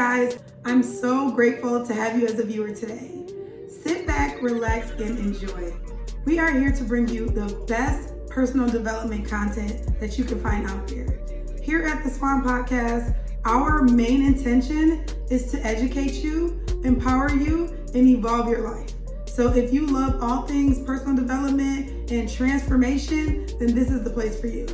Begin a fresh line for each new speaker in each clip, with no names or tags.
guys, I'm so grateful to have you as a viewer today. Sit back, relax, and enjoy. We are here to bring you the best personal development content that you can find out there. Here at the Swan Podcast, our main intention is to educate you, empower you, and evolve your life. So if you love all things personal development and transformation, then this is the place for you.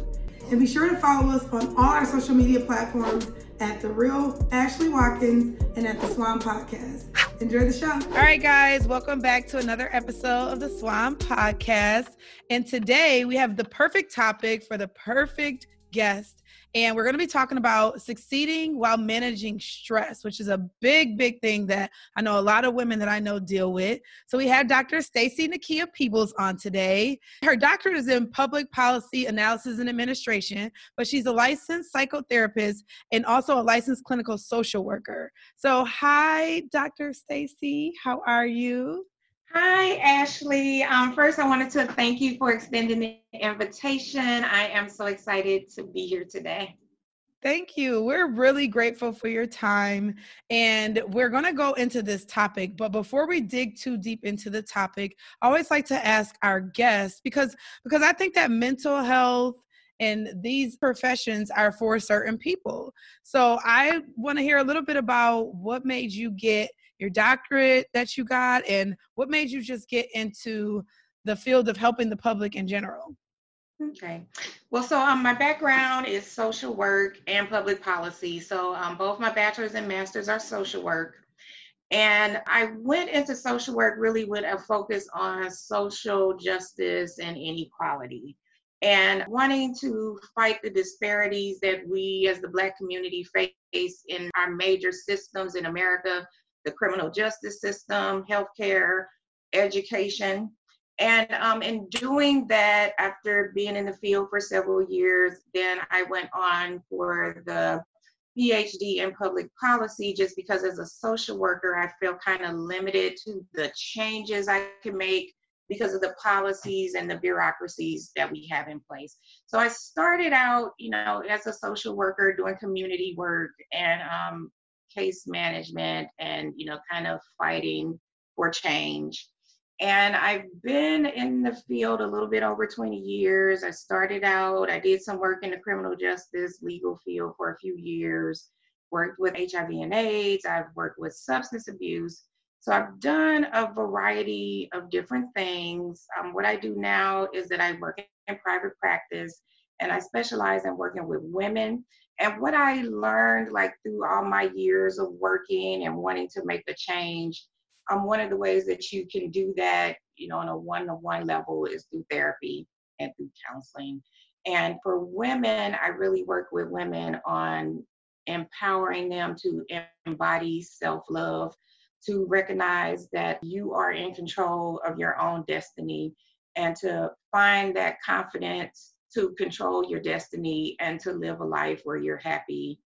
And be sure to follow us on all our social media platforms at The Real Ashley Watkins and at The Swan Podcast. Enjoy the show. All
right, guys, welcome back to another episode of The Swan Podcast. And today we have the perfect topic for the perfect guest. And we're going to be talking about succeeding while managing stress, which is a big, big thing that I know a lot of women that I know deal with. So we had Dr. Stacy Nakia Peebles on today. Her doctorate is in public policy analysis and administration, but she's a licensed psychotherapist and also a licensed clinical social worker. So, hi, Dr. Stacy. How are you?
Hi, Ashley. Um, first, I wanted to thank you for extending the invitation. I am so excited to be here today.
Thank you. We're really grateful for your time. And we're going to go into this topic. But before we dig too deep into the topic, I always like to ask our guests because because I think that mental health and these professions are for certain people. So I want to hear a little bit about what made you get your doctorate that you got and what made you just get into the field of helping the public in general?
Okay. Well, so um, my background is social work and public policy. So um, both my bachelor's and master's are social work. And I went into social work really with a focus on social justice and inequality and wanting to fight the disparities that we as the Black community face in our major systems in America the criminal justice system, healthcare, education. And um, in doing that, after being in the field for several years, then I went on for the PhD in public policy just because as a social worker, I feel kind of limited to the changes I can make because of the policies and the bureaucracies that we have in place. So I started out, you know, as a social worker doing community work and um, case management and you know kind of fighting for change. And i've been in the field a little bit over 20 years. I started out i did some work in the criminal justice legal field for a few years worked with hiv and aids i've worked with substance abuse. So i've done a variety of different things. Um, what i do now is that i work in private practice and i specialize in working with women and what I learned, like through all my years of working and wanting to make a change, um, one of the ways that you can do that, you know, on a one-to-one level is through therapy and through counseling. And for women, I really work with women on empowering them to embody self-love, to recognize that you are in control of your own destiny, and to find that confidence to control your destiny and to live a life where you're happy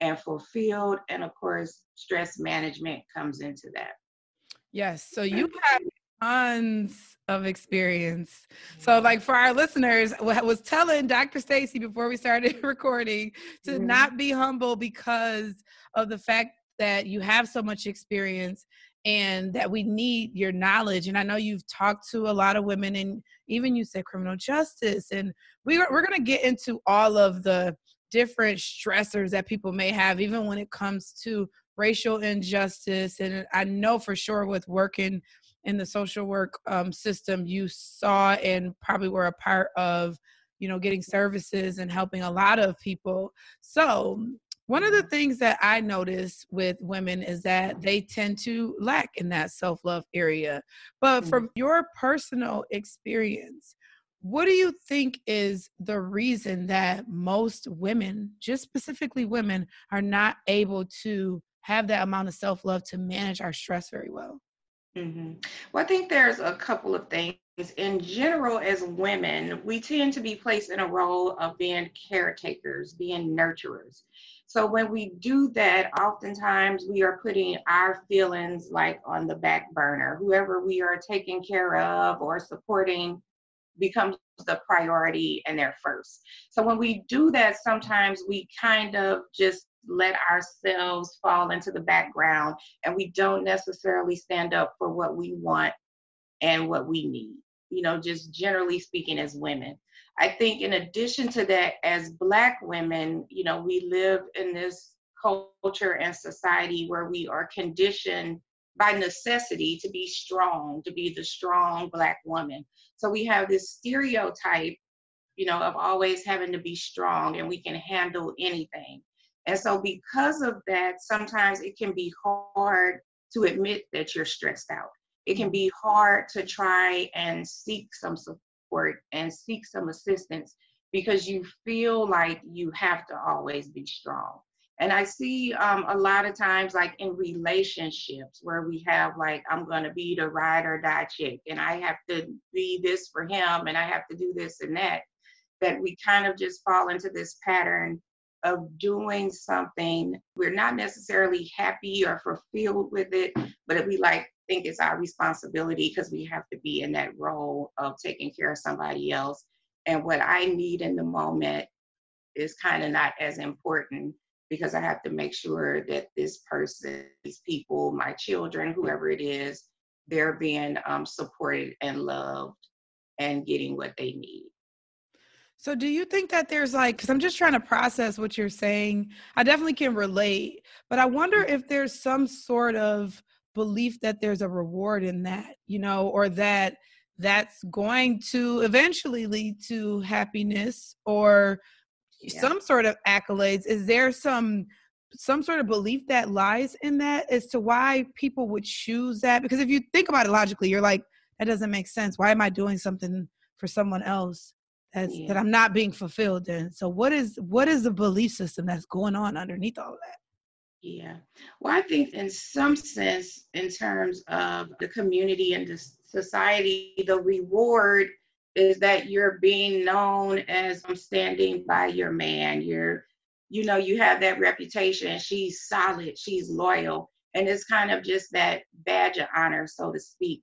and fulfilled. And of course, stress management comes into that.
Yes. So you have tons of experience. So, like for our listeners, I was telling Dr. Stacy before we started recording to mm-hmm. not be humble because of the fact that you have so much experience and that we need your knowledge. And I know you've talked to a lot of women, and even you said criminal justice. And we, we're going to get into all of the different stressors that people may have, even when it comes to racial injustice. And I know for sure with working in the social work um, system, you saw and probably were a part of you know getting services and helping a lot of people so one of the things that I notice with women is that they tend to lack in that self love area. But mm-hmm. from your personal experience, what do you think is the reason that most women, just specifically women, are not able to have that amount of self love to manage our stress very well?
Mm-hmm. Well, I think there's a couple of things. In general, as women, we tend to be placed in a role of being caretakers, being nurturers. So when we do that, oftentimes we are putting our feelings like on the back burner. Whoever we are taking care of or supporting becomes the priority and they're first. So when we do that, sometimes we kind of just let ourselves fall into the background and we don't necessarily stand up for what we want and what we need, you know, just generally speaking as women. I think in addition to that, as Black women, you know, we live in this culture and society where we are conditioned by necessity to be strong, to be the strong Black woman. So we have this stereotype, you know, of always having to be strong and we can handle anything. And so, because of that, sometimes it can be hard to admit that you're stressed out. It can be hard to try and seek some support and seek some assistance because you feel like you have to always be strong. And I see um, a lot of times, like in relationships, where we have like, I'm going to be the ride or die chick, and I have to be this for him, and I have to do this and that, that we kind of just fall into this pattern of doing something. We're not necessarily happy or fulfilled with it, but we like think it's our responsibility because we have to be in that role of taking care of somebody else. And what I need in the moment is kind of not as important because I have to make sure that this person, these people, my children, whoever it is, they're being um, supported and loved and getting what they need.
So, do you think that there's like, because I'm just trying to process what you're saying. I definitely can relate, but I wonder mm-hmm. if there's some sort of belief that there's a reward in that, you know, or that that's going to eventually lead to happiness or yeah. some sort of accolades is there some some sort of belief that lies in that as to why people would choose that because if you think about it logically you're like that doesn't make sense why am i doing something for someone else yeah. that i'm not being fulfilled in so what is what is the belief system that's going on underneath all of that
yeah well i think in some sense in terms of the community and the society the reward is that you're being known as I'm standing by your man. You're, you know, you have that reputation. She's solid, she's loyal. And it's kind of just that badge of honor, so to speak.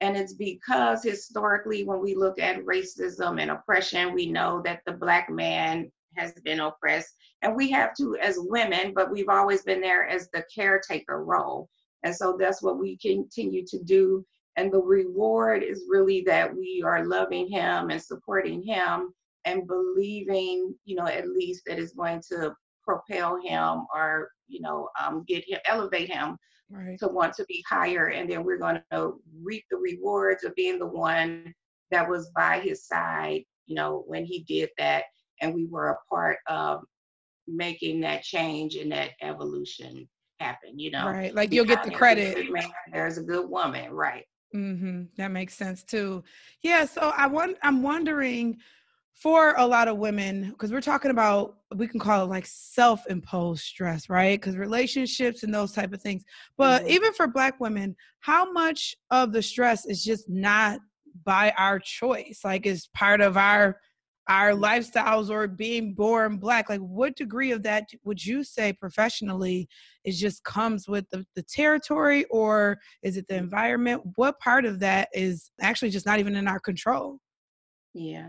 And it's because historically, when we look at racism and oppression, we know that the Black man has been oppressed. And we have to as women, but we've always been there as the caretaker role. And so that's what we continue to do and the reward is really that we are loving him and supporting him and believing, you know, at least that is going to propel him or, you know, um, get him, elevate him right. to want to be higher. And then we're going to reap the rewards of being the one that was by his side, you know, when he did that. And we were a part of making that change and that evolution happen, you know.
Right. Like you'll get the credit.
Man, there's a good woman, right.
Mm-hmm. That makes sense too. Yeah. So I want. I'm wondering for a lot of women because we're talking about we can call it like self-imposed stress right? Because relationships and those type of things. But mm-hmm. even for black women how much of the stress is just not by our choice? Like is part of our our lifestyles or being born black. Like what degree of that would you say professionally is just comes with the, the territory or is it the environment? What part of that is actually just not even in our control?
Yeah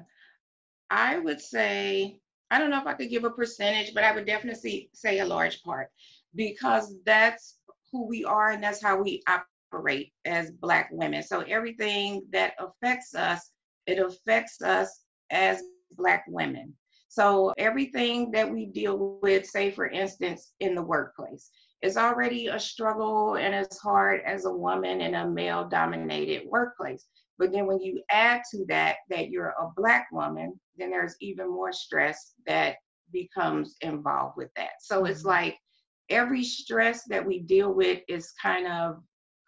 i would say i don't know if i could give a percentage but i would definitely say a large part because that's who we are and that's how we operate as black women so everything that affects us it affects us as Black women. So everything that we deal with, say for instance, in the workplace, is already a struggle and as hard as a woman in a male dominated workplace. But then when you add to that that you're a black woman, then there's even more stress that becomes involved with that. So it's mm-hmm. like every stress that we deal with is kind of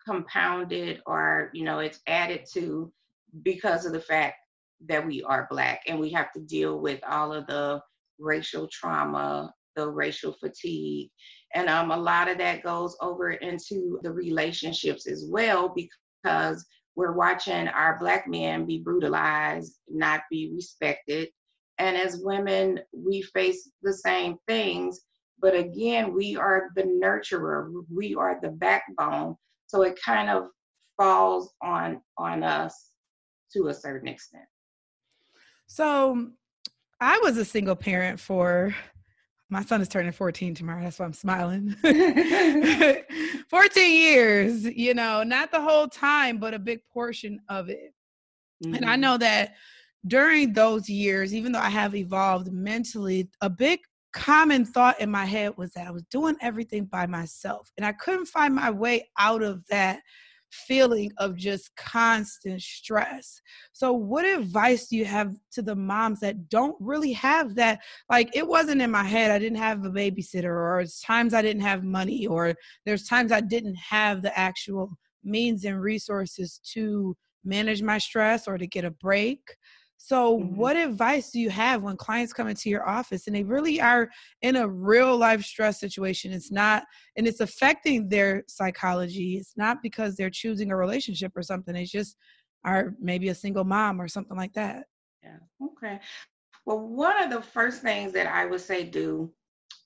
compounded or you know it's added to because of the fact that we are black and we have to deal with all of the racial trauma the racial fatigue and um, a lot of that goes over into the relationships as well because we're watching our black men be brutalized not be respected. And as women we face the same things but again we are the nurturer we are the backbone. So it kind of falls on on us to a certain extent.
So I was a single parent for my son is turning 14 tomorrow. That's why I'm smiling. 14 years, you know, not the whole time, but a big portion of it. Mm-hmm. And I mm-hmm. know that during those years, even though I have evolved mentally, a big common thought in my head was that I was doing everything by myself. And I couldn't find my way out of that feeling of just constant stress. So, what advice do you have to the moms that don't really have that? Like, it wasn't in my head. I didn't have a babysitter, or times I didn't have money, or there's times I didn't have the actual means and resources to manage my stress or to get a break. So, mm-hmm. what advice do you have when clients come into your office and they really are in a real life stress situation? It's not, and it's affecting their psychology. It's not because they're choosing a relationship or something. It's just are maybe a single mom or something like that.
Yeah. Okay. Well, one of the first things that I would say do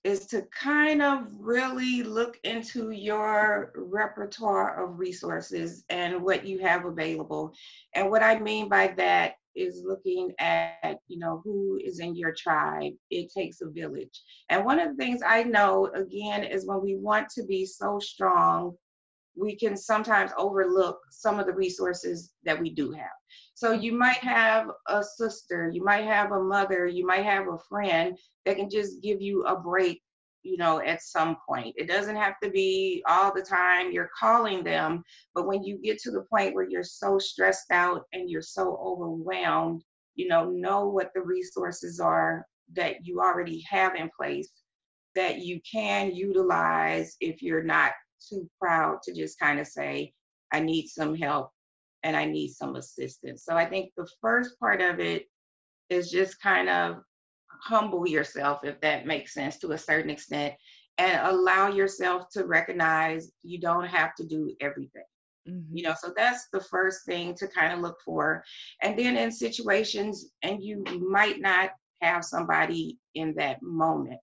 is to kind of really look into your repertoire of resources and what you have available. And what I mean by that is looking at, you know, who is in your tribe. It takes a village. And one of the things I know, again, is when we want to be so strong, we can sometimes overlook some of the resources that we do have. So you might have a sister, you might have a mother, you might have a friend that can just give you a break you know, at some point. It doesn't have to be all the time you're calling them, but when you get to the point where you're so stressed out and you're so overwhelmed, you know, know what the resources are that you already have in place that you can utilize if you're not too proud to just kind of say, I need some help and I need some assistance. So I think the first part of it is just kind of humble yourself, if that makes sense to a certain extent, and allow yourself to recognize you don't have to do everything. Mm-hmm. You know, so that's the first thing to kind of look for. And then in situations, and you might not have somebody in that moment,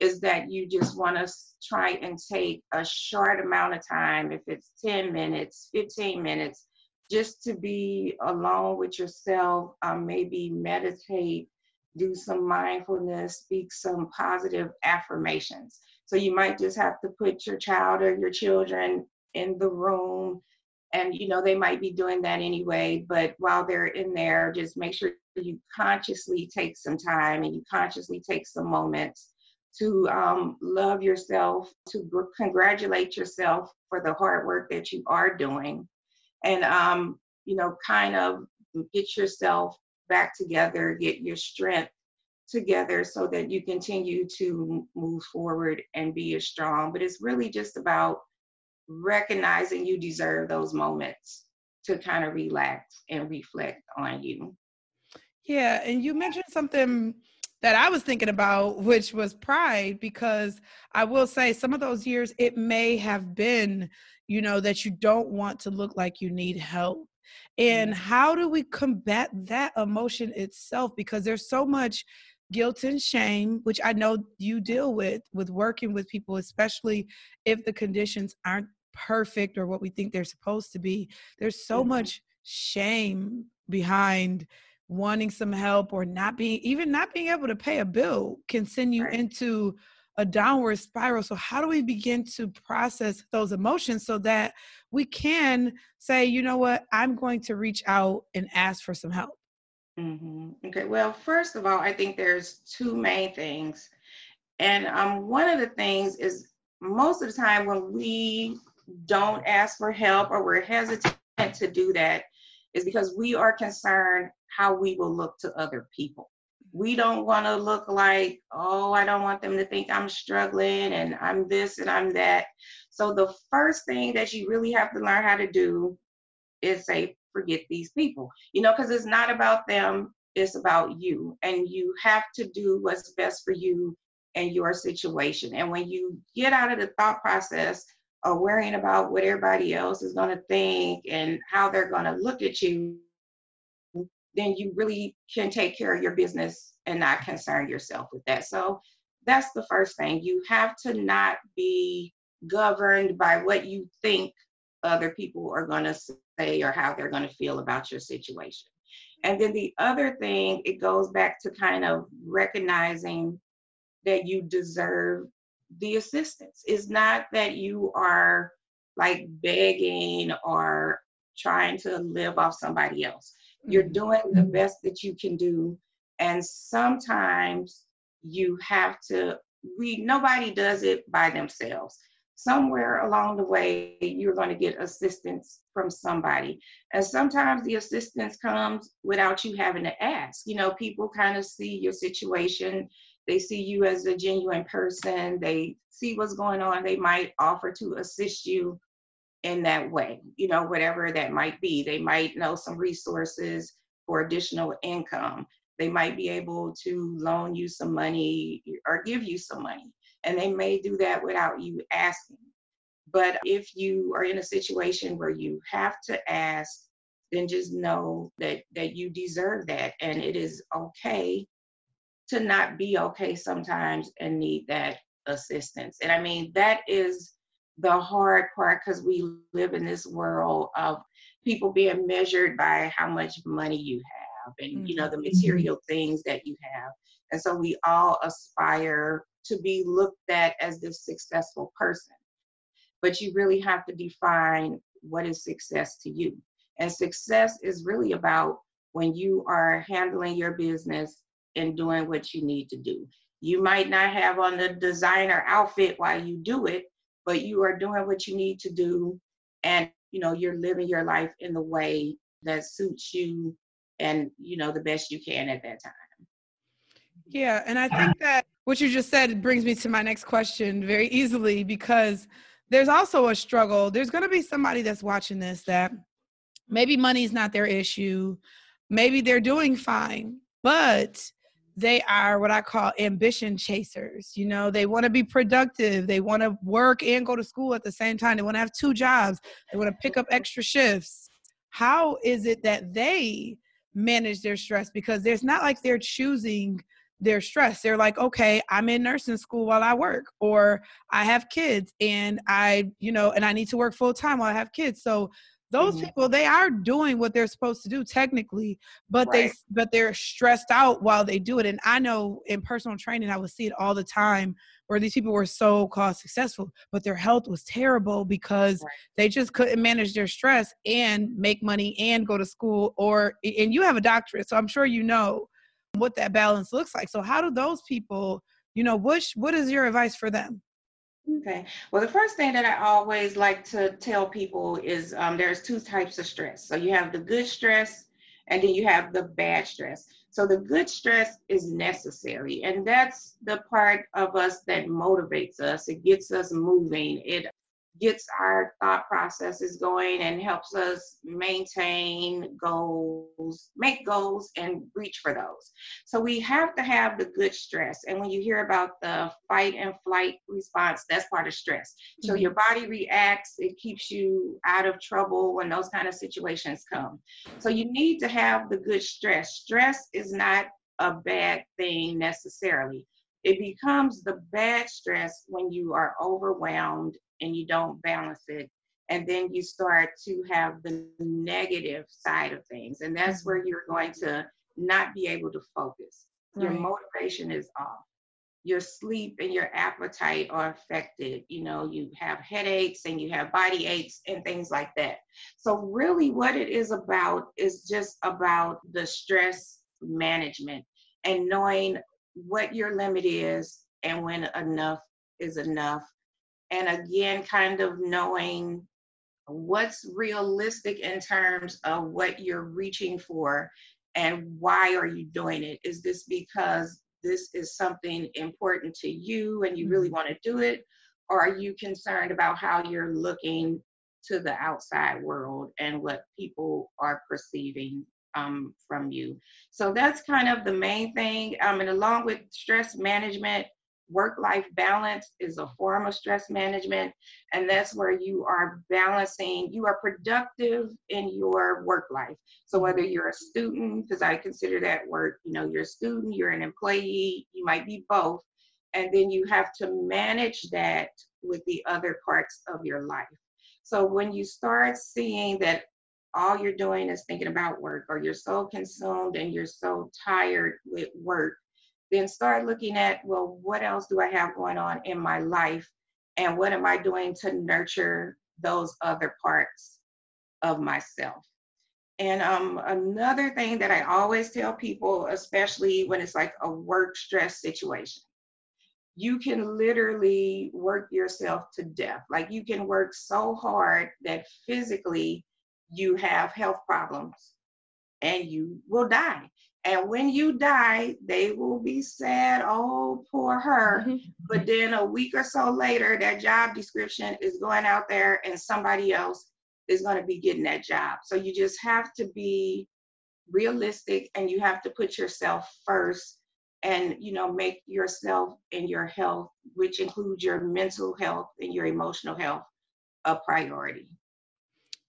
is that you just want to try and take a short amount of time, if it's 10 minutes, 15 minutes, just to be alone with yourself, um, maybe meditate do some mindfulness, speak some positive affirmations. So you might just have to put your child or your children in the room and you know they might be doing that anyway but while they're in there just make sure you consciously take some time and you consciously take some moments to um, love yourself to congratulate yourself for the hard work that you are doing and um, you know kind of get yourself back together, get your strength together so that you continue to move forward and be as strong. But it's really just about recognizing you deserve those moments to kind of relax and reflect on you.
Yeah, and you mentioned something that I was thinking about, which was pride, because I will say some of those years it may have been, you know, that you don't want to look like you need help. And how do we combat that emotion itself? Because there's so much guilt and shame, which I know you deal with with working with people, especially if the conditions aren't perfect or what we think they're supposed to be. There's so much shame behind wanting some help or not being even not being able to pay a bill can send you into a downward spiral. So, how do we begin to process those emotions so that we can say, you know what, I'm going to reach out and ask for some help?
Mm-hmm. Okay, well, first of all, I think there's two main things. And um, one of the things is most of the time when we don't ask for help or we're hesitant to do that is because we are concerned how we will look to other people we don't want to look like, oh, I don't want them to think I'm struggling and I'm this and I'm that. So the first thing that you really have to learn how to do is say, forget these people, you know, because it's not about them, it's about you. And you have to do what's best for you and your situation. And when you get out of the thought process of worrying about what everybody else is going to think and how they're going to look at you, then you really can take care of your business and not concern yourself with that. So that's the first thing. You have to not be governed by what you think other people are going to say or how they're going to feel about your situation. And then the other thing, it goes back to kind of recognizing that you deserve the assistance. It's not that you are like begging or trying to live off somebody else. You're mm-hmm. doing the best that you can do. And sometimes you have to, we, nobody does it by themselves. Somewhere along the way, you're going to get assistance from somebody. And sometimes the assistance comes without you having to ask. You know, people kind of see your situation, they see you as a genuine person, they see what's going on, they might offer to assist you in that way, you know, whatever that might be. They might know some resources for additional income. They might be able to loan you some money or give you some money. And they may do that without you asking. But if you are in a situation where you have to ask, then just know that that you deserve that and it is okay to not be okay sometimes and need that assistance. And I mean that is the hard part because we live in this world of people being measured by how much money you have and mm-hmm. you know the mm-hmm. material things that you have and so we all aspire to be looked at as this successful person but you really have to define what is success to you and success is really about when you are handling your business and doing what you need to do you might not have on the designer outfit while you do it but you are doing what you need to do and you know you're living your life in the way that suits you and you know the best you can at that time.
Yeah and i think that what you just said brings me to my next question very easily because there's also a struggle. There's going to be somebody that's watching this that maybe money's not their issue. Maybe they're doing fine but they are what I call ambition chasers. You know, they want to be productive. They want to work and go to school at the same time. They want to have two jobs. They want to pick up extra shifts. How is it that they manage their stress? Because there's not like they're choosing their stress. They're like, okay, I'm in nursing school while I work, or I have kids and I, you know, and I need to work full time while I have kids. So those mm-hmm. people they are doing what they're supposed to do technically but right. they but they're stressed out while they do it and i know in personal training i would see it all the time where these people were so called successful but their health was terrible because right. they just couldn't manage their stress and make money and go to school or and you have a doctorate so i'm sure you know what that balance looks like so how do those people you know what what is your advice for them
Okay. Well, the first thing that I always like to tell people is um, there's two types of stress. So you have the good stress and then you have the bad stress. So the good stress is necessary, and that's the part of us that motivates us. It gets us moving. It gets our thought processes going and helps us maintain goals, make goals, and reach for those. So we have to have the good stress. And when you hear about the fight and flight response, that's part of stress. So mm-hmm. your body reacts, it keeps you out of trouble when those kind of situations come. So you need to have the good stress. Stress is not a bad thing necessarily. It becomes the bad stress when you are overwhelmed and you don't balance it. And then you start to have the negative side of things. And that's where mm-hmm. you're going to not be able to focus. Right. Your motivation is off. Your sleep and your appetite are affected. You know, you have headaches and you have body aches and things like that. So, really, what it is about is just about the stress management and knowing what your limit is and when enough is enough and again kind of knowing what's realistic in terms of what you're reaching for and why are you doing it? Is this because this is something important to you and you really mm-hmm. want to do it? Or are you concerned about how you're looking to the outside world and what people are perceiving um, from you? So that's kind of the main thing um, and along with stress management work life balance is a form of stress management, and that's where you are balancing, you are productive in your work life. So, whether mm-hmm. you're a student, because I consider that work, you know, you're a student, you're an employee, you might be both, and then you have to manage that with the other parts of your life. So, when you start seeing that all you're doing is thinking about work, or you're so consumed and you're so tired with work then start looking at, well, what else do I have going on in my life? And what am I doing to nurture those other parts of myself? And um, another thing that I always tell people, especially when it's like a work stress situation, you can literally work yourself to death. Like you can work so hard that physically you have health problems and you will die. And when you die, they will be sad, oh, poor her. Mm-hmm. But then a week or so later, that job description is going out there and somebody else is going to be getting that job. So you just have to be realistic and you have to put yourself first and you know make yourself and your health which includes your mental health and your emotional health a priority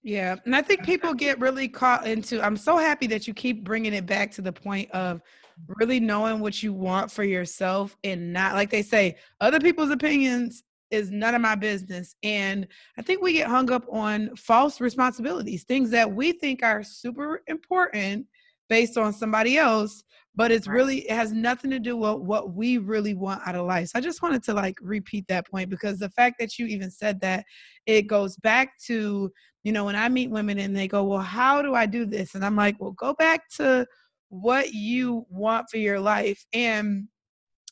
yeah and i think people get really caught into i'm so happy that you keep bringing it back to the point of really knowing what you want for yourself and not like they say other people's opinions is none of my business. And i think we get hung up on false responsibilities things that we think are super important based on somebody else but it's right. really it has nothing to do with what we really want out of life. So i just wanted to like repeat that point because the fact that you even said that it goes back to you know when i meet women and they go well how do i do this? And i'm like well go back to what you want for your life. And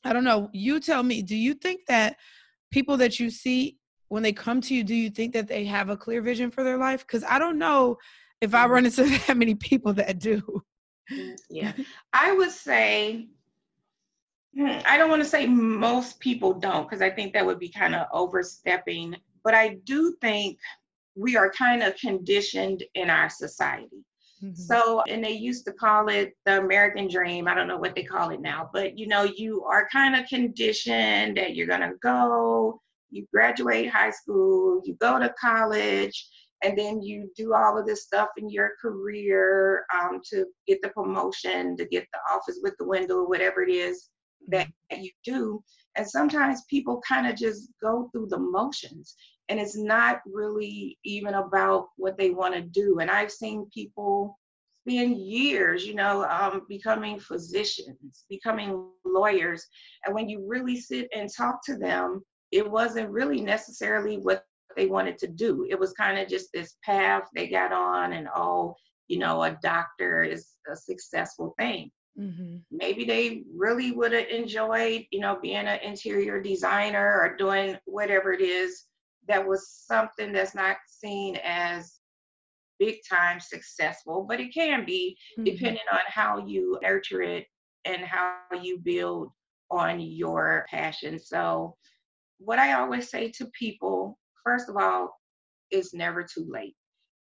i don't know you tell me do you think that people that you see when they come to you do you think that they have a clear vision for their life? Because i don't know if i mm-hmm. run into that many people that do
yeah. I would say, hmm, I don't want to say most people don't, because I think that would be kind of overstepping, but I do think we are kind of conditioned in our society. Mm-hmm. So, and they used to call it the American dream. I don't know what they call it now, but you know, you are kind of conditioned that you're going to go, you graduate high school, you go to college, and then you do all of this stuff in your career um, to get the promotion, to get the office with the window, whatever it is that you do. And sometimes people kind of just go through the motions, and it's not really even about what they want to do. And I've seen people spend years, you know, um, becoming physicians, becoming lawyers. And when you really sit and talk to them, it wasn't really necessarily what they wanted to do. It was kind of just this path they got on, and oh, you know, a doctor is a successful thing. Mm-hmm. Maybe they really would have enjoyed, you know, being an interior designer or doing whatever it is that was something that's not seen as big time successful, but it can be mm-hmm. depending on how you nurture it and how you build on your passion. So, what I always say to people first of all, it's never too late.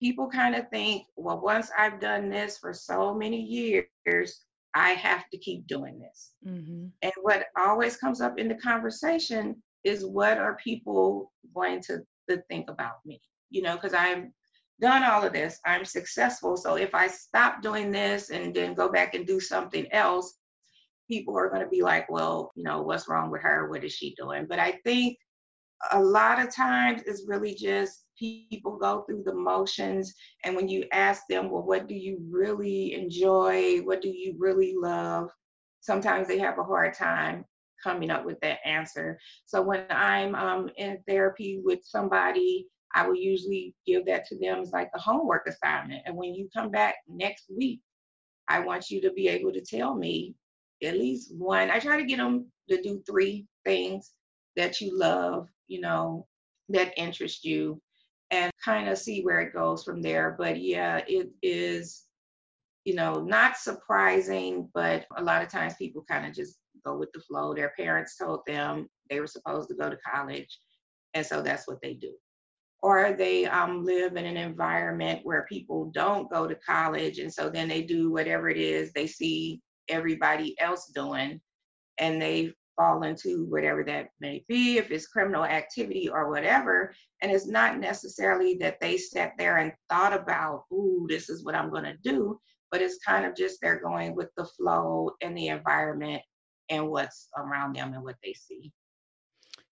People kind of think, well, once I've done this for so many years, I have to keep doing this. Mm-hmm. And what always comes up in the conversation is what are people going to, to think about me? You know, because I've done all of this, I'm successful. So if I stop doing this and then go back and do something else, people are going to be like, well, you know, what's wrong with her? What is she doing? But I think a lot of times it's really just people go through the motions and when you ask them well what do you really enjoy? What do you really love? sometimes they have a hard time coming up with that answer. So when i'm um, in therapy with somebody i will usually give that to them as like a homework assignment. And when you come back next week i want you to be able to tell me at least one i try to get them to do three things that you love you know, that interest you and kind of see where it goes from there. But yeah, it is, you know, not surprising, but a lot of times people kind of just go with the flow. Their parents told them they were supposed to go to college, and so that's what they do. Or they um, live in an environment where people don't go to college, and so then they do whatever it is they see everybody else doing, and they fall into whatever that may be, if it's criminal activity or whatever. And it's not necessarily that they sat there and thought about, ooh, this is what I'm going to do, but it's kind of just they're going with the flow and the environment and what's around them and what they see.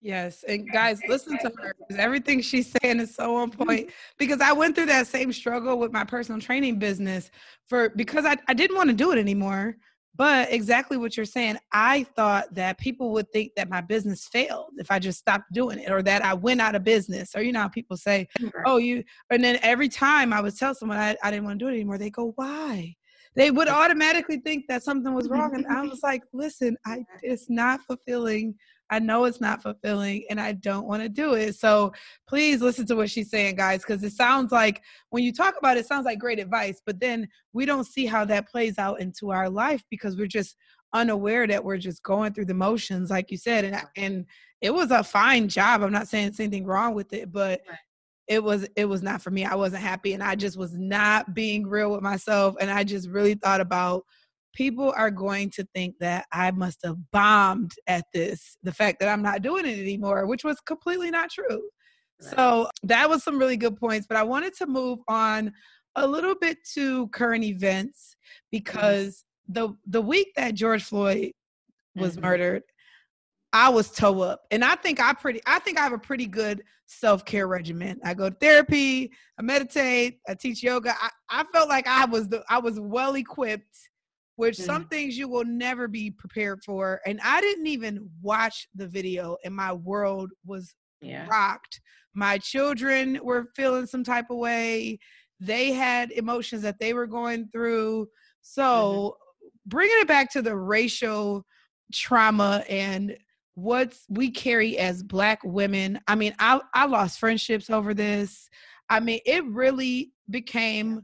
Yes, and guys, listen to her because everything she's saying is so on point. Because I went through that same struggle with my personal training business for because I, I didn't want to do it anymore but exactly what you're saying, I thought that people would think that my business failed if I just stopped doing it or that I went out of business. Or, you know, how people say, oh, you, and then every time I would tell someone I, I didn't want to do it anymore, they go, why? They would automatically think that something was wrong. And I was like, listen, I, it's not fulfilling I know it's not fulfilling and I don't want to do it. So please listen to what she's saying, guys, because it sounds like when you talk about it, it sounds like great advice, but then we don't see how that plays out into our life because we're just unaware that we're just going through the motions, like you said. And and it was a fine job. I'm not saying it's anything wrong with it, but it was it was not for me. I wasn't happy and I just was not being real with myself. And I just really thought about people are going to think that I must have bombed at this, the fact that I'm not doing it anymore, which was completely not true. Right. So that was some really good points. But I wanted to move on a little bit to current events because mm-hmm. the the week that George Floyd was mm-hmm. murdered, I was toe up. And I think I pretty I think I have a pretty good self-care regimen. I go to therapy, I meditate, I teach yoga. I, I felt like I was the I was well equipped which mm. some things you will never be prepared for. And I didn't even watch the video, and my world was yeah. rocked. My children were feeling some type of way. They had emotions that they were going through. So, mm-hmm. bringing it back to the racial trauma and what we carry as black women. I mean, I I lost friendships over this. I mean, it really became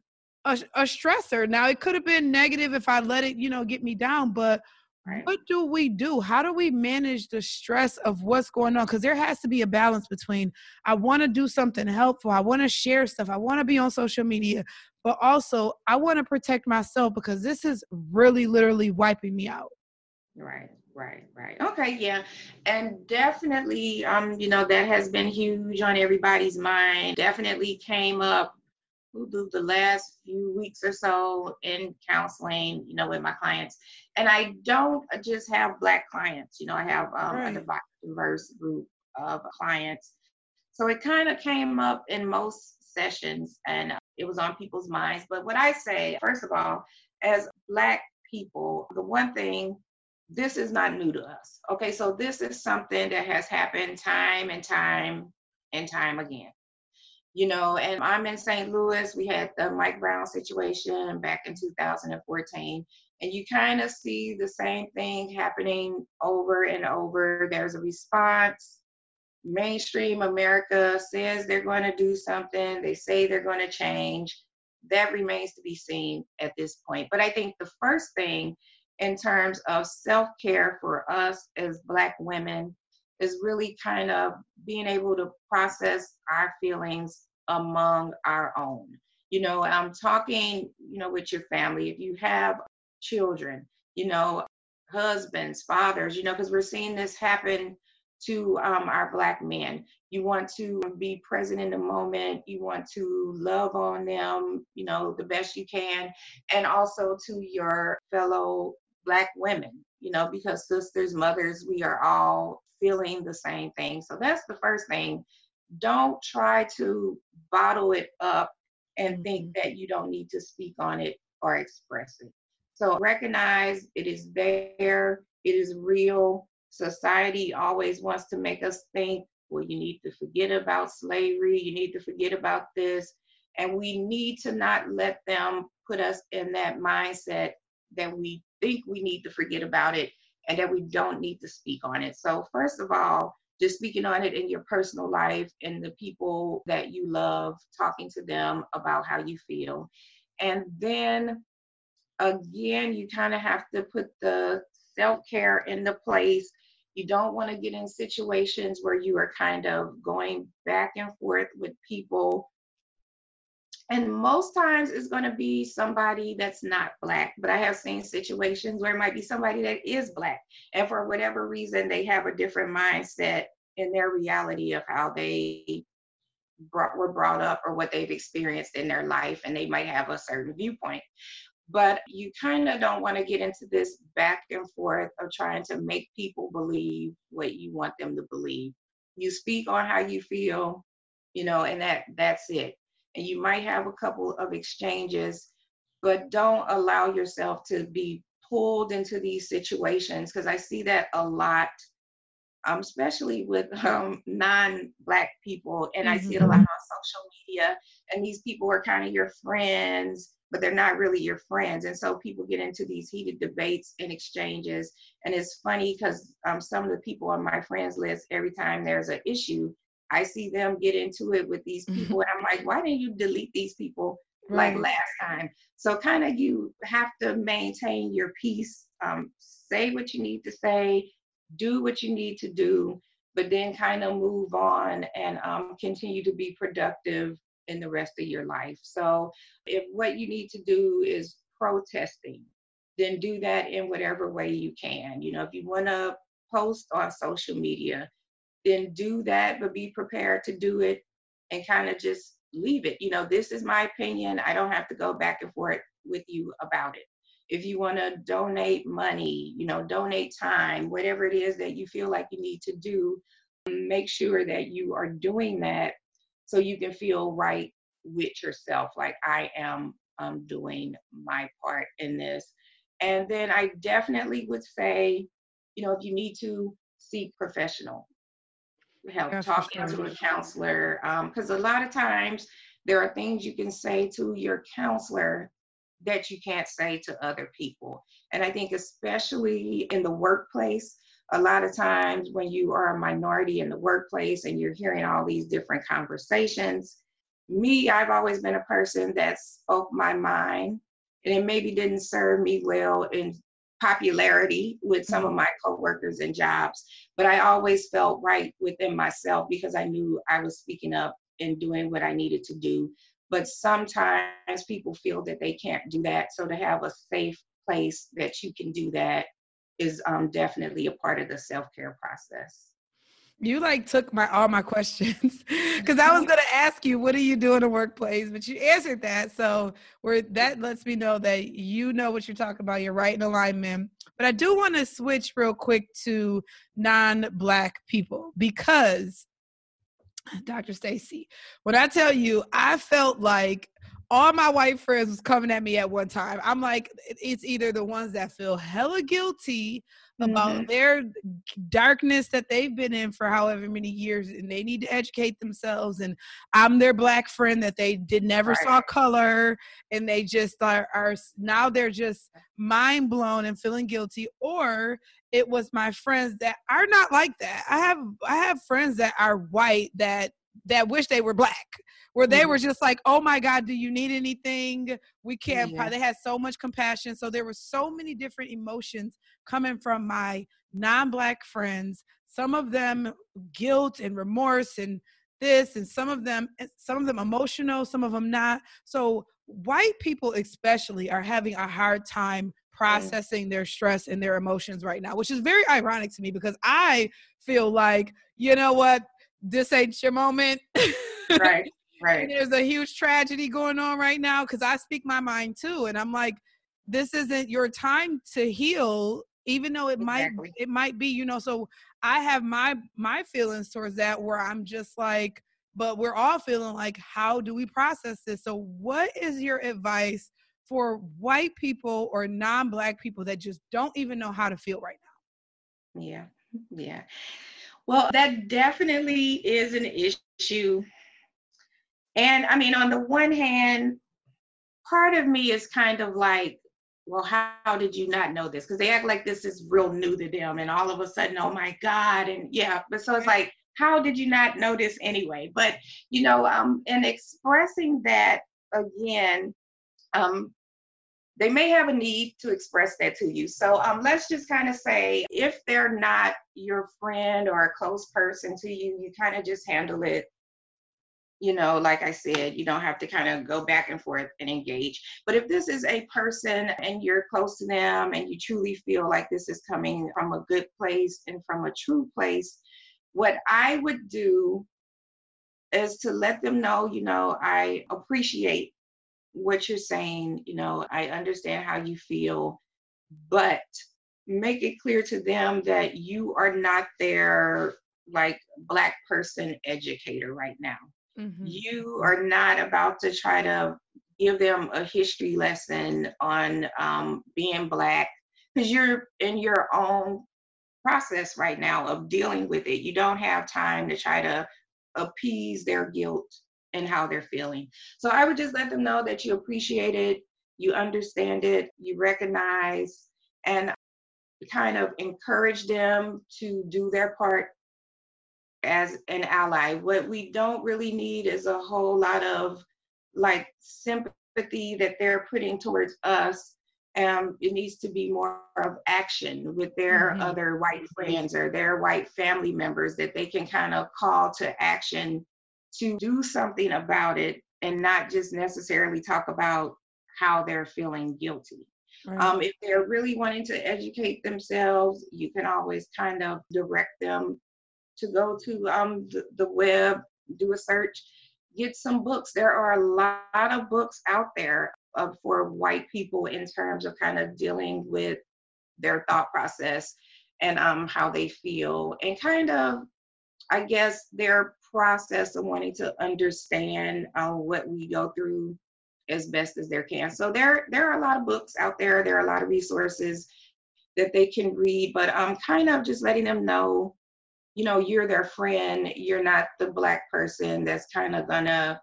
a, a stressor. Now it could have been negative if I let it, you know, get me down, but Right. What do we do? How do we manage the stress of what's going on? Because there has to be a balance between I want to do something helpful, I want to share stuff, I want to be on social media, but also I want to protect myself because this is really literally wiping me out.
Right, right, right. Okay, yeah. And definitely, um, you know, that has been huge on everybody's mind. Definitely came up do the last few weeks or so in counseling, you know, with my clients. And I don't just have Black clients, you know, I have um, right. a diverse group of clients. So it kind of came up in most sessions and it was on people's minds. But what I say, first of all, as Black people, the one thing, this is not new to us. Okay, so this is something that has happened time and time and time again you know, and I'm in St. Louis. We had the Mike Brown situation back in 2014. And you kind of see the same thing happening over and over. There's a response. Mainstream America says they're going to do something, they say they're going to change. That remains to be seen at this point. But I think the first thing in terms of self care for us as Black women is really kind of being able to process our feelings among our own. You know, I'm talking, you know, with your family. If you have children, you know, husbands, fathers, you know, because we're seeing this happen to um, our Black men. You want to be present in the moment. You want to love on them, you know, the best you can. And also to your fellow Black women, you know, because sisters, mothers, we are all feeling the same thing. So that's the first thing don't try to bottle it up and think mm-hmm. that you don't need to speak on it or express it. So recognize it is there, it is real. Society always wants to make us think, well, you need to forget about slavery, you need to forget about this. And we need to not let them put us in that mindset that we think we need to forget about it and that we don't need to speak on it. So, first of all, just speaking on it in your personal life and the people that you love, talking to them about how you feel. And then again, you kind of have to put the self care into place. You don't want to get in situations where you are kind of going back and forth with people. And most times it's going to be somebody that's not Black, but I have seen situations where it might be somebody that is Black. And for whatever reason, they have a different mindset in their reality of how they brought, were brought up or what they've experienced in their life, and they might have a certain viewpoint. But you kind of don't want to get into this back and forth of trying to make people believe what you want them to believe. You speak on how you feel, you know, and that that's it. And you might have a couple of exchanges, but don't allow yourself to be pulled into these situations because I see that a lot, um, especially with um, non-black people, and mm-hmm. I see it a lot mm-hmm. on social media. And these people are kind of your friends, but they're not really your friends. And so people get into these heated debates and exchanges. And it's funny because um, some of the people on my friends list, every time there's an issue, I see them get into it with these mm-hmm. people. and I'm like, why didn't you delete these people right. like last time? So kind of you have to maintain your peace, um, say what you need to say, do what you need to do, but then kind of move on and um, continue to be productive in the rest of your life. So if what you need to do is protesting, then do that in whatever way you can. You know, if you want to post on social media, then do that, but be prepared to do it and kind of just leave it. You know, this is my opinion. I don't have to go back and forth with you about it. If you want to donate money, you know, donate time, whatever it is that you feel like you need to do, make sure that you are doing that so you can feel right with yourself like i am um, doing my part in this and then i definitely would say you know if you need to seek professional help That's talking to a counselor because um, a lot of times there are things you can say to your counselor that you can't say to other people. And i think especially in the workplace a lot of times when you are a minority in the workplace and you're hearing all these different conversations, me, I've always been a person that spoke my mind and it maybe didn't serve me well in popularity with some of mm-hmm. my coworkers and jobs, but I always felt right within myself because I knew I was speaking up and doing what I needed to do. But sometimes people feel that they can't do that. So to have a safe place that you can do that is um, definitely a part of the self-care process
you like took my all my questions because I was gonna ask you what do you do in the workplace, but you answered that. So where that lets me know that you know what you're talking about. You're right in alignment. But I do want to switch real quick to non-black people because Dr. Stacy, when I tell you, I felt like all my white friends was coming at me at one time. I'm like, it's either the ones that feel hella guilty about mm-hmm. their darkness that they've been in for however many years and they need to educate themselves and i'm their black friend that they did never right. saw color and they just are, are now they're just mind blown and feeling guilty or it was my friends that are not like that i have i have friends that are white that that wish they were black where they mm-hmm. were just like oh my god do you need anything? We can't yeah. they had so much compassion. So there were so many different emotions coming from my non-black friends some of them guilt and remorse and this and some of them eh, some of them emotional some of them not. So white people especially are having a hard time processing their stress and their emotions right now which is very ironic to me because i feel like you know what this ain't your moment.
right. Right.
And there's a huge tragedy going on right now because I speak my mind too. And I'm like, this isn't your time to heal, even though it exactly. might it might be, you know. So I have my my feelings towards that where I'm just like, but we're all feeling like, how do we process this? So what is your advice for white people or non-black people that just don't even know how to feel right
now? Yeah. Yeah. Well, that definitely is an issue. And I mean, on the one hand, part of me is kind of like, well, how, how did you not know this? Because they act like this is real new to them, and all of a sudden, oh my God, and yeah. But so it's like, how did you not know this anyway? But you know, um, in expressing that again, um, they may have a need to express that to you. So um, let's just kind of say if they're not your friend or a close person to you, you kind of just handle it. You know, like I said, you don't have to kind of go back and forth and engage. But if this is a person and you're close to them and you truly feel like this is coming from a good place and from a true place, what I would do is to let them know, you know, I appreciate what you're saying. You know, I understand how you feel, but make it clear to them that you are not their like black person educator right now. Mm-hmm. You are not about to try to give them a history lesson on um, being black because you're in your own process right now of dealing with it. You don't have time to try to appease their guilt and how they're feeling. So I would just let them know that you appreciate it, you understand it, you recognize, and kind of encourage them to do their part as an ally. What we don't really need is a whole lot of like sympathy that they're putting towards us. Um, it needs to be more of action with their mm-hmm. other white friends or their white family members that they can kind of call to action to do something about it and not just necessarily talk about how they're feeling guilty. Right. Um, if they're really wanting to educate themselves, you can always kind of direct them to go to um, the, the web, do a search, get some books. There are a lot of books out there uh, for white people in terms of kind of dealing with their thought process and um, how they feel and kind of, I guess, their process of wanting to understand uh, what we go through as best as they can. So there, there are a lot of books out there. There are a lot of resources that they can read, but I'm kind of just letting them know, you know, you're their friend. You're not the black person that's kind of gonna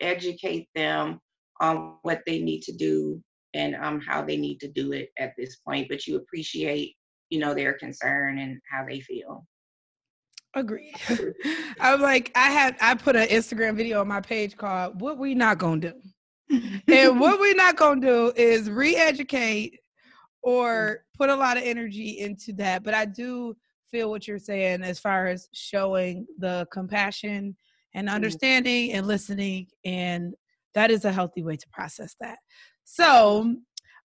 educate them on what they need to do and um, how they need to do it at this point. But you appreciate, you know, their concern and how they feel.
Agreed. I'm like, I had I put an Instagram video on my page called "What We Not Gonna Do," and what we're not gonna do is re-educate or put a lot of energy into that. But I do feel what you're saying as far as showing the compassion and mm-hmm. understanding and listening, and that is a healthy way to process that. So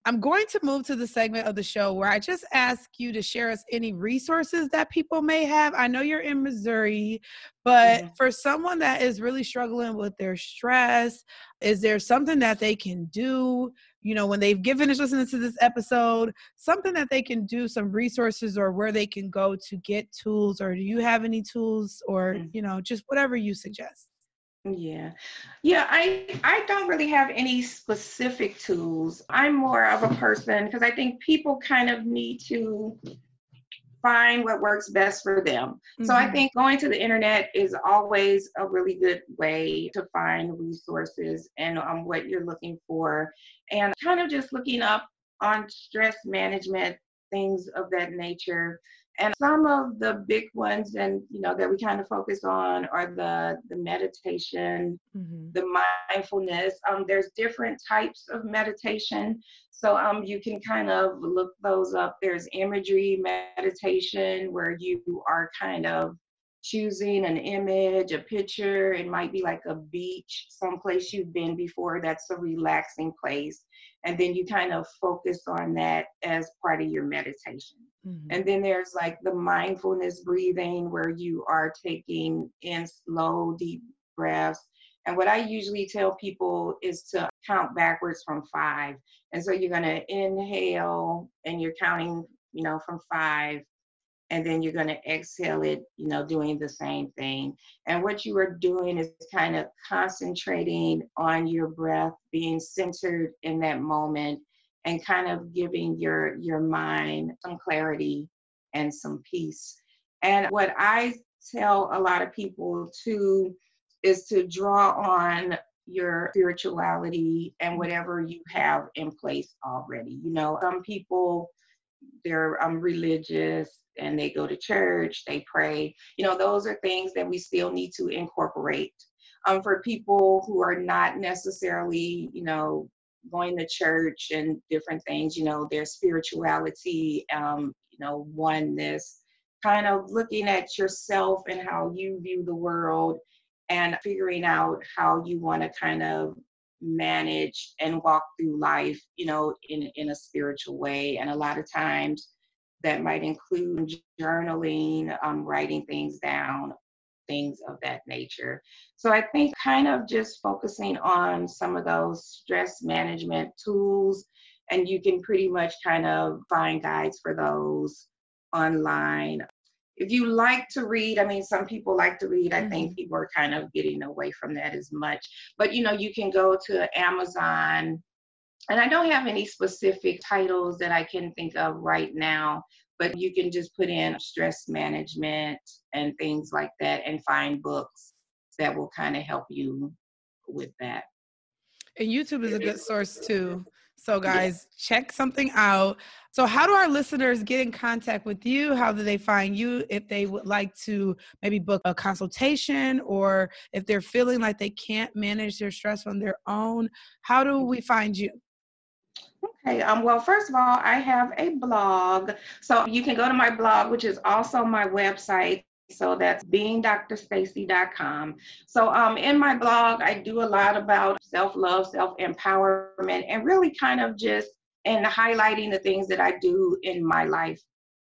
I'm going to move to the segment of the show where I just ask you to share us any resources that people may have. I know you're in Missouri, but yeah. for someone that is really struggling with their stress, is there something that they can do? You know, when they've given us listening to this episode, something that they can do, some resources or where they can go to get tools, or do you have any tools, or, mm. you know, just whatever you suggest?
Yeah. Yeah, I I don't really have any specific tools. I'm more of a person because I think people kind of need to find what works best for them. Mm-hmm. So I mm-hmm. think going to the internet is always a really good way to find resources and um, what you're looking for and kind of just looking up on stress management things of that nature and some of the big ones and you know that we kind of focus on are the the meditation, mm-hmm. the mindfulness. Um, there's different types of meditation. So um, you can kind of look those up. There's imagery meditation where you are kind of choosing an image, a picture. It might be like a beach, someplace you've been before that's a relaxing place. And then you kind of focus on that as part of your meditation. Mm-hmm. And then there's like the mindfulness breathing where you are taking in slow, deep breaths. And what I usually tell people is to count backwards from five. And so you're going to inhale and you're counting, you know, from five. And then you're going to exhale it, you know, doing the same thing. And what you are doing is kind of concentrating on your breath, being centered in that moment and kind of giving your your mind some clarity and some peace. And what I tell a lot of people too is to draw on your spirituality and mm-hmm. whatever you have in place already. You know, some people they're um, religious and they go to church, they pray. You know, those are things that we still need to incorporate. Um, for people who are not necessarily, you know, going to church and different things, you know, their spirituality, um, you know, oneness, kind of looking at yourself and how you view the world and figuring out how you want to kind of manage and walk through life, you know, in, in a spiritual way. And a lot of times that might include journaling, um, writing things down, things of that nature. So I think kind of just focusing on some of those stress management tools, and you can pretty much kind of find guides for those online. If you like to read, I mean, some people like to read. I mm-hmm. think people are kind of getting away from that as much. But you know, you can go to Amazon and I don't have any specific titles that I can think of right now, but you can just put in stress management and things like that and find books that will kind of help you with that.
And YouTube is a good source too. So, guys, check something out. So, how do our listeners get in contact with you? How do they find you if they would like to maybe book a consultation or if they're feeling like they can't manage their stress on their own? How do we find you?
Okay, um, well, first of all, I have a blog. So you can go to my blog, which is also my website. So that's beingdrstacy.com. So um, in my blog, I do a lot about self-love, self-empowerment, and really kind of just and highlighting the things that I do in my life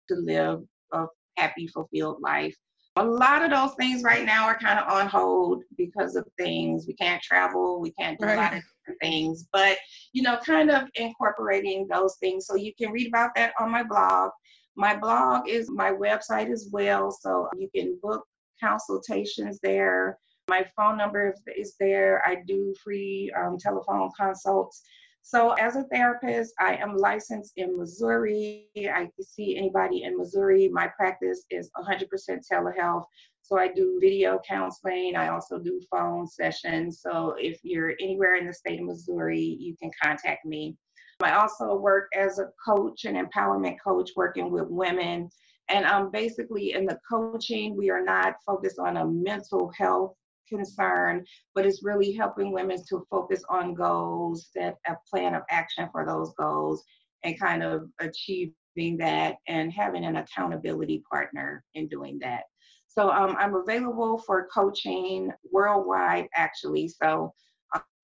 to live a happy, fulfilled life. A lot of those things right now are kind of on hold because of things. We can't travel, we can't do right. a lot of different things, but you know, kind of incorporating those things. So you can read about that on my blog. My blog is my website as well, so you can book consultations there. My phone number is there. I do free um, telephone consults. So, as a therapist, I am licensed in Missouri. I can see anybody in Missouri. My practice is 100% telehealth. So, I do video counseling. I also do phone sessions. So, if you're anywhere in the state of Missouri, you can contact me. I also work as a coach, an empowerment coach, working with women. And um, basically, in the coaching, we are not focused on a mental health concern, but it's really helping women to focus on goals, set a plan of action for those goals, and kind of achieving that and having an accountability partner in doing that. So um, I'm available for coaching worldwide, actually. So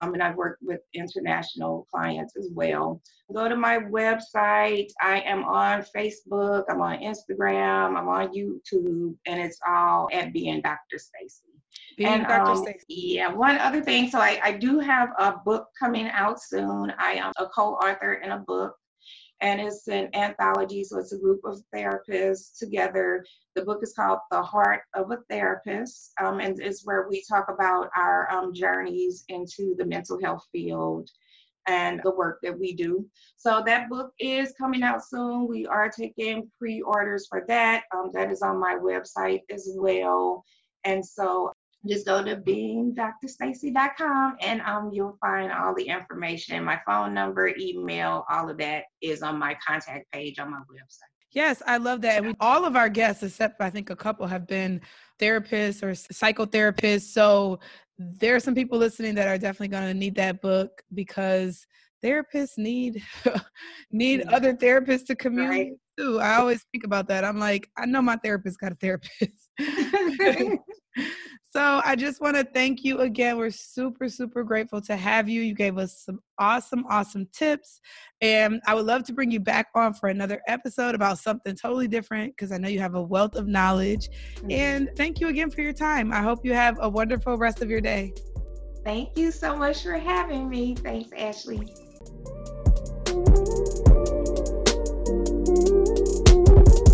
um, and I've worked with international clients as well. Go to my website. I am on Facebook. I'm on Instagram. I'm on YouTube, and it's all at being Dr. Stacy.
And, Dr. Um.
Yeah. One other thing. So I, I do have a book coming out soon. I am a co-author in a book and it's an anthology. So it's a group of therapists together. The book is called The Heart of a Therapist, um, and it's where we talk about our um, journeys into the mental health field and the work that we do. So that book is coming out soon. We are taking pre-orders for that. Um, that is on my website as well. And so just go to beingdrstacy.com and um, you'll find all the information. My phone number, email, all of that is on my contact page on my website.
Yes, I love that. We, all of our guests, except I think a couple, have been therapists or psychotherapists. So there are some people listening that are definitely going to need that book because therapists need need mm-hmm. other therapists to communicate right. too. I always think about that. I'm like, I know my therapist got a therapist. So I just want to thank you again. We're super, super grateful to have you. You gave us some awesome, awesome tips. And I would love to bring you back on for another episode about something totally different because I know you have a wealth of knowledge. Mm-hmm. And thank you again for your time. I hope you have a wonderful rest of your day.
Thank you so much for having me. Thanks, Ashley.